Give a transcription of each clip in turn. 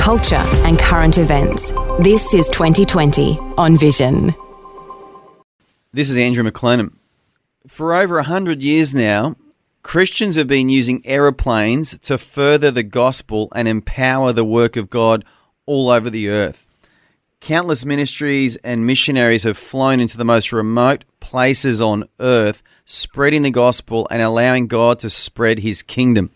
culture, and current events. This is 2020 on Vision. This is Andrew McLennan. For over 100 years now, Christians have been using aeroplanes to further the gospel and empower the work of God all over the earth. Countless ministries and missionaries have flown into the most remote places on earth, spreading the gospel and allowing God to spread his kingdom.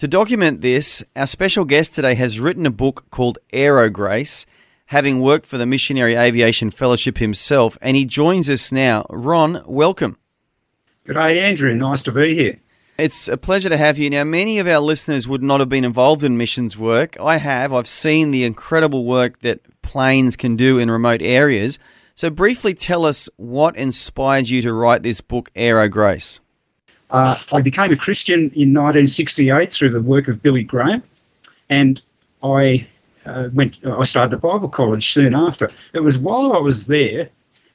To document this, our special guest today has written a book called Aero Grace, having worked for the Missionary Aviation Fellowship himself, and he joins us now. Ron, welcome. Good day, Andrew. Nice to be here. It's a pleasure to have you. Now, many of our listeners would not have been involved in missions work. I have. I've seen the incredible work that planes can do in remote areas. So, briefly tell us what inspired you to write this book, Aero Grace. Uh, I became a Christian in 1968 through the work of Billy Graham, and I uh, went. I started a Bible college soon after. It was while I was there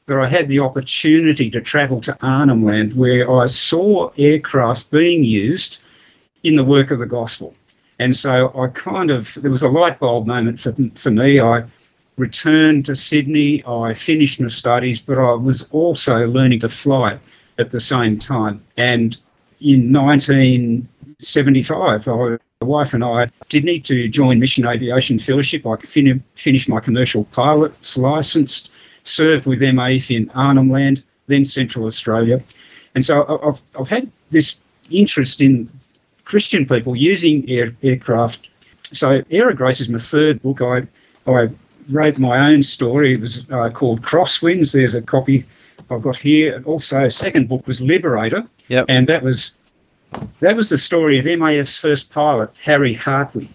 that I had the opportunity to travel to Arnhem Land, where I saw aircraft being used in the work of the gospel. And so I kind of there was a light bulb moment for for me. I returned to Sydney. I finished my studies, but I was also learning to fly at the same time. And in 1975, I, my wife and I did need to join Mission Aviation Fellowship. I fin- finished my commercial pilot's license, served with MAF in Arnhem Land, then Central Australia. And so I've, I've had this interest in Christian people using air, aircraft. So Aero Grace is my third book. I, I wrote my own story. It was uh, called Crosswinds. There's a copy I've got here. Also, second book was Liberator, yep. and that was that was the story of MAF's first pilot, Harry Hartwig.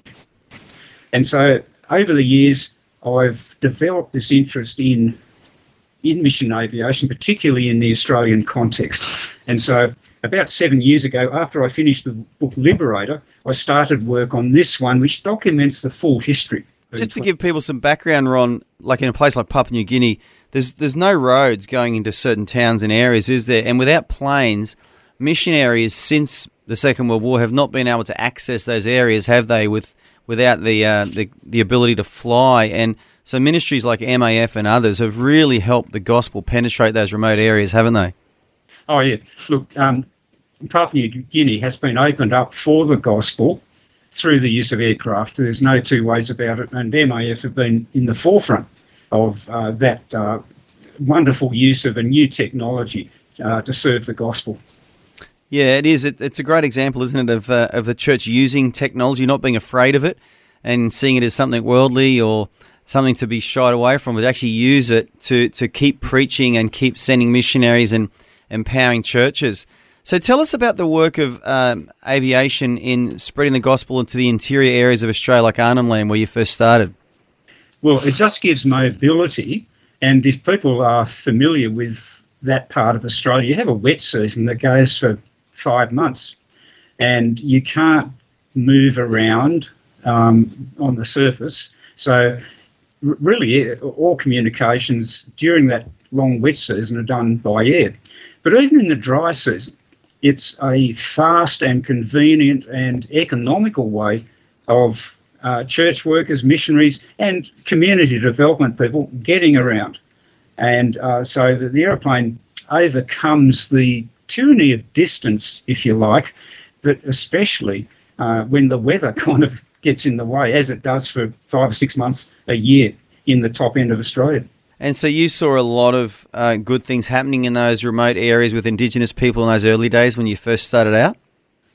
And so, over the years, I've developed this interest in in mission aviation, particularly in the Australian context. And so, about seven years ago, after I finished the book Liberator, I started work on this one, which documents the full history. Just to give people some background, Ron, like in a place like Papua New Guinea, there's there's no roads going into certain towns and areas, is there? And without planes, missionaries since the Second World War have not been able to access those areas, have they? With without the uh, the the ability to fly, and so ministries like MAF and others have really helped the gospel penetrate those remote areas, haven't they? Oh yeah. Look, um, Papua New Guinea has been opened up for the gospel through the use of aircraft. There's no two ways about it, and MAF have been in the forefront of uh, that uh, wonderful use of a new technology uh, to serve the gospel. Yeah, it is. It, it's a great example, isn't it, of, uh, of the church using technology, not being afraid of it and seeing it as something worldly or something to be shied away from, but actually use it to, to keep preaching and keep sending missionaries and empowering churches. So tell us about the work of um, aviation in spreading the gospel into the interior areas of Australia, like Arnhem Land, where you first started. Well, it just gives mobility. And if people are familiar with that part of Australia, you have a wet season that goes for five months and you can't move around um, on the surface. So, really, all communications during that long wet season are done by air. But even in the dry season, it's a fast and convenient and economical way of uh, church workers, missionaries, and community development people getting around. And uh, so the, the aeroplane overcomes the tyranny of distance, if you like, but especially uh, when the weather kind of gets in the way, as it does for five or six months a year in the top end of Australia. And so you saw a lot of uh, good things happening in those remote areas with Indigenous people in those early days when you first started out?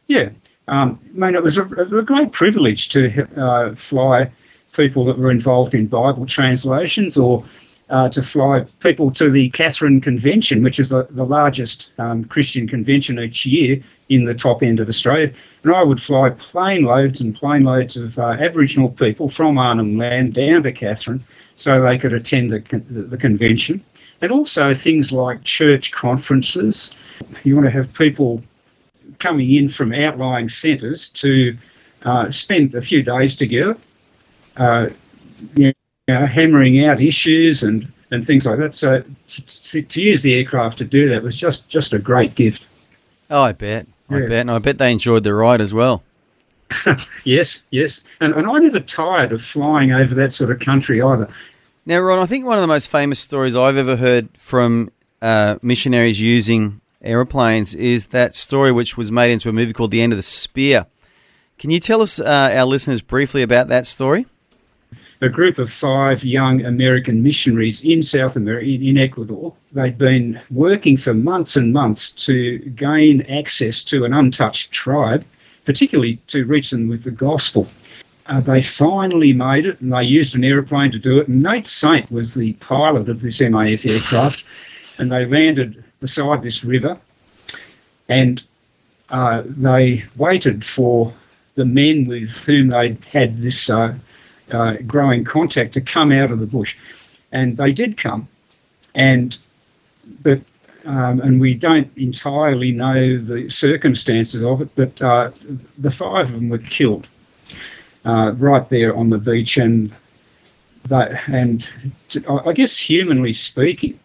Yeah, um, I mean, it was a, a great privilege to uh, fly people that were involved in Bible translations or uh, to fly people to the Katherine Convention, which is the, the largest um, Christian convention each year in the top end of Australia. And I would fly plane loads and plane loads of uh, Aboriginal people from Arnhem Land down to Katherine so they could attend the, the convention. And also things like church conferences. You want to have people coming in from outlying centres to uh, spend a few days together. Uh, you know, hammering out issues and, and things like that. So to, to, use the aircraft to do that was just, just a great gift. Oh, I bet. I yeah. bet. And I bet they enjoyed the ride as well. yes, yes. And, and I never tired of flying over that sort of country either. Now, Ron, I think one of the most famous stories I've ever heard from uh, missionaries using aeroplanes is that story which was made into a movie called The End of the Spear. Can you tell us, uh, our listeners, briefly about that story? A group of five young American missionaries in South America, in Ecuador. They'd been working for months and months to gain access to an untouched tribe, particularly to reach them with the gospel. Uh, they finally made it and they used an aeroplane to do it. Nate Saint was the pilot of this MAF aircraft, and they landed beside this river and uh, they waited for the men with whom they'd had this uh, uh, growing contact to come out of the bush, and they did come, and but um, and we don't entirely know the circumstances of it, but uh, the five of them were killed uh, right there on the beach, and they, and I guess humanly speaking,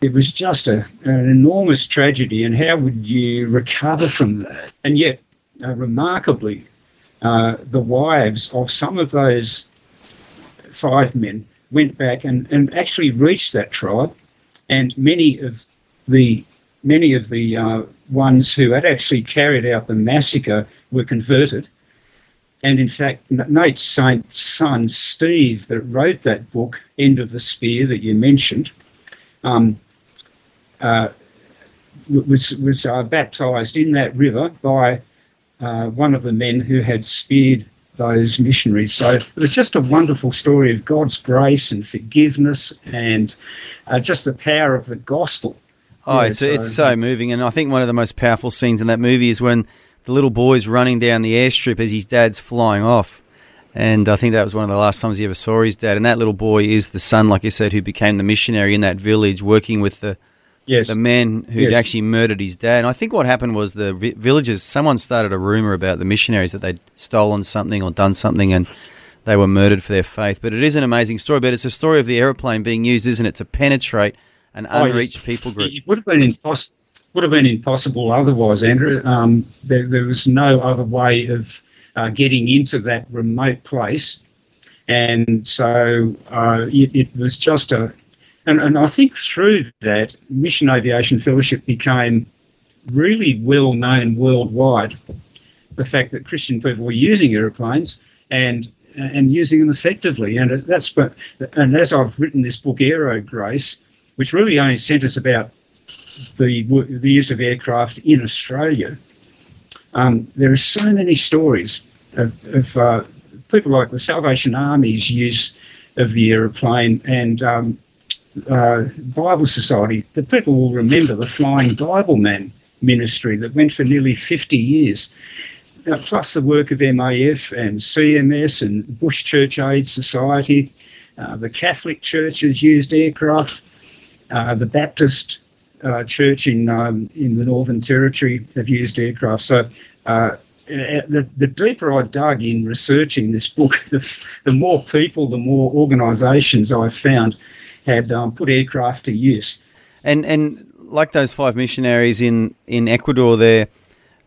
it was just a, an enormous tragedy. And how would you recover from that? And yet, uh, remarkably, uh, the wives of some of those five men went back and, and actually reached that tribe, and many of the many of the uh, ones who had actually carried out the massacre were converted. And in fact, Nate Saint's son, Steve, that wrote that book, End of the Spear, that you mentioned, um, uh, was, was uh, baptized in that river by uh, one of the men who had speared those missionaries. So it was just a wonderful story of God's grace and forgiveness and uh, just the power of the gospel. Oh, yeah, it's, so, it's so moving. And I think one of the most powerful scenes in that movie is when the little boy's running down the airstrip as his dad's flying off. And I think that was one of the last times he ever saw his dad. And that little boy is the son, like you said, who became the missionary in that village, working with the yes. the men who'd yes. actually murdered his dad. And I think what happened was the vi- villagers, someone started a rumor about the missionaries that they'd stolen something or done something and they were murdered for their faith. But it is an amazing story. But it's a story of the aeroplane being used, isn't it, to penetrate an oh, unreached yes. people group? It would have been impossible. Would have been impossible otherwise, Andrew. Um, there, there, was no other way of uh, getting into that remote place, and so uh, it, it was just a and, and I think through that, Mission Aviation Fellowship became really well known worldwide. The fact that Christian people were using aeroplanes and and using them effectively, and that's. And as I've written this book, Aero Grace, which really only centres about the the use of aircraft in Australia, um, there are so many stories of, of uh, people like the Salvation Army's use of the aeroplane and um, uh, Bible Society, the people will remember the Flying Bible Man ministry that went for nearly 50 years, uh, plus the work of MAF and CMS and Bush Church Aid Society. Uh, the Catholic Church has used aircraft. Uh, the Baptist uh, Church in um, in the Northern Territory have used aircraft. So. Uh, the, the deeper I dug in researching this book, the, the more people, the more organisations I found had um, put aircraft to use. And and like those five missionaries in, in Ecuador there,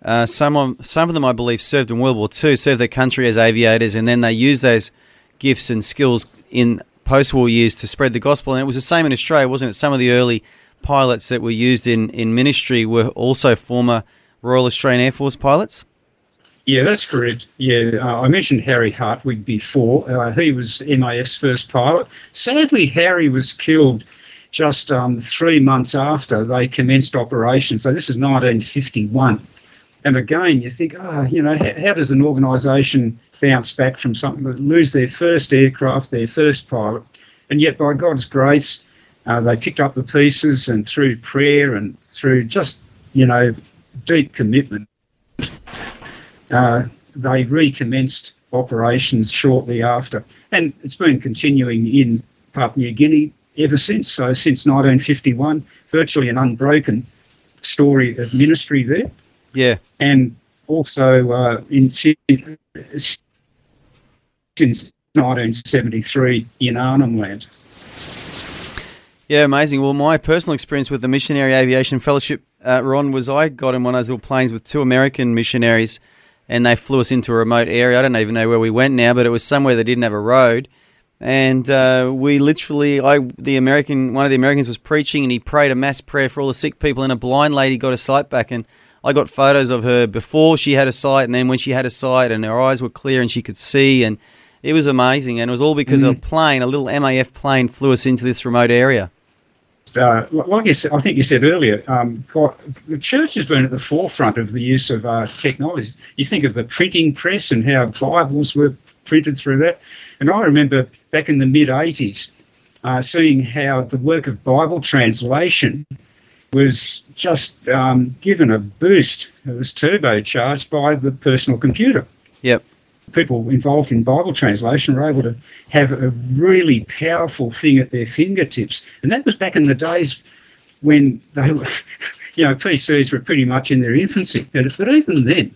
uh, some, of, some of them, I believe, served in World War II, served their country as aviators, and then they used those gifts and skills in post war years to spread the gospel. And it was the same in Australia, wasn't it? Some of the early pilots that were used in, in ministry were also former Royal Australian Air Force pilots. Yeah, that's correct. Yeah, uh, I mentioned Harry Hartwig before. Uh, he was MAF's first pilot. Sadly, Harry was killed just um, three months after they commenced operations. So this is 1951. And again, you think, oh, you know, how, how does an organisation bounce back from something that lose their first aircraft, their first pilot? And yet, by God's grace, uh, they picked up the pieces, and through prayer and through just, you know, deep commitment, uh, they recommenced operations shortly after. And it's been continuing in Papua New Guinea ever since. So, since 1951, virtually an unbroken story of ministry there. Yeah. And also uh, in since 1973 in Arnhem Land. Yeah, amazing. Well, my personal experience with the Missionary Aviation Fellowship, uh, Ron, was I got in one of those little planes with two American missionaries, and they flew us into a remote area. I don't even know where we went now, but it was somewhere that didn't have a road. And uh, we literally, I the American, one of the Americans was preaching, and he prayed a mass prayer for all the sick people, and a blind lady got a sight back, and I got photos of her before she had a sight, and then when she had a sight, and her eyes were clear and she could see, and it was amazing, and it was all because mm. a plane, a little MAF plane, flew us into this remote area uh, like you said, I think you said earlier, um, the church has been at the forefront of the use of uh, technology. You think of the printing press and how Bibles were printed through that. And I remember back in the mid 80s uh, seeing how the work of Bible translation was just um, given a boost. It was turbocharged by the personal computer. Yep people involved in Bible translation were able to have a really powerful thing at their fingertips. And that was back in the days when they were, you know, PCs were pretty much in their infancy. But even then,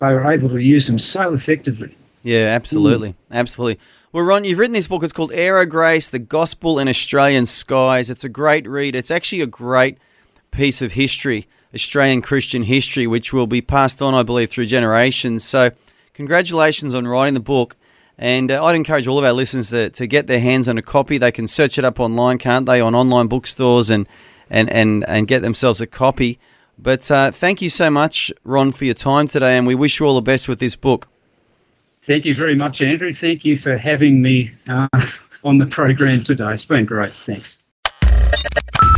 they were able to use them so effectively. Yeah, absolutely. Mm. Absolutely. Well, Ron, you've written this book. It's called Aero Grace, The Gospel in Australian Skies. It's a great read. It's actually a great piece of history, Australian Christian history, which will be passed on, I believe, through generations. So congratulations on writing the book. And uh, I'd encourage all of our listeners to, to get their hands on a copy. They can search it up online, can't they, on online bookstores and, and, and, and get themselves a copy. But uh, thank you so much, Ron, for your time today, and we wish you all the best with this book. Thank you very much, Andrew. Thank you for having me uh, on the program today. It's been great. Thanks.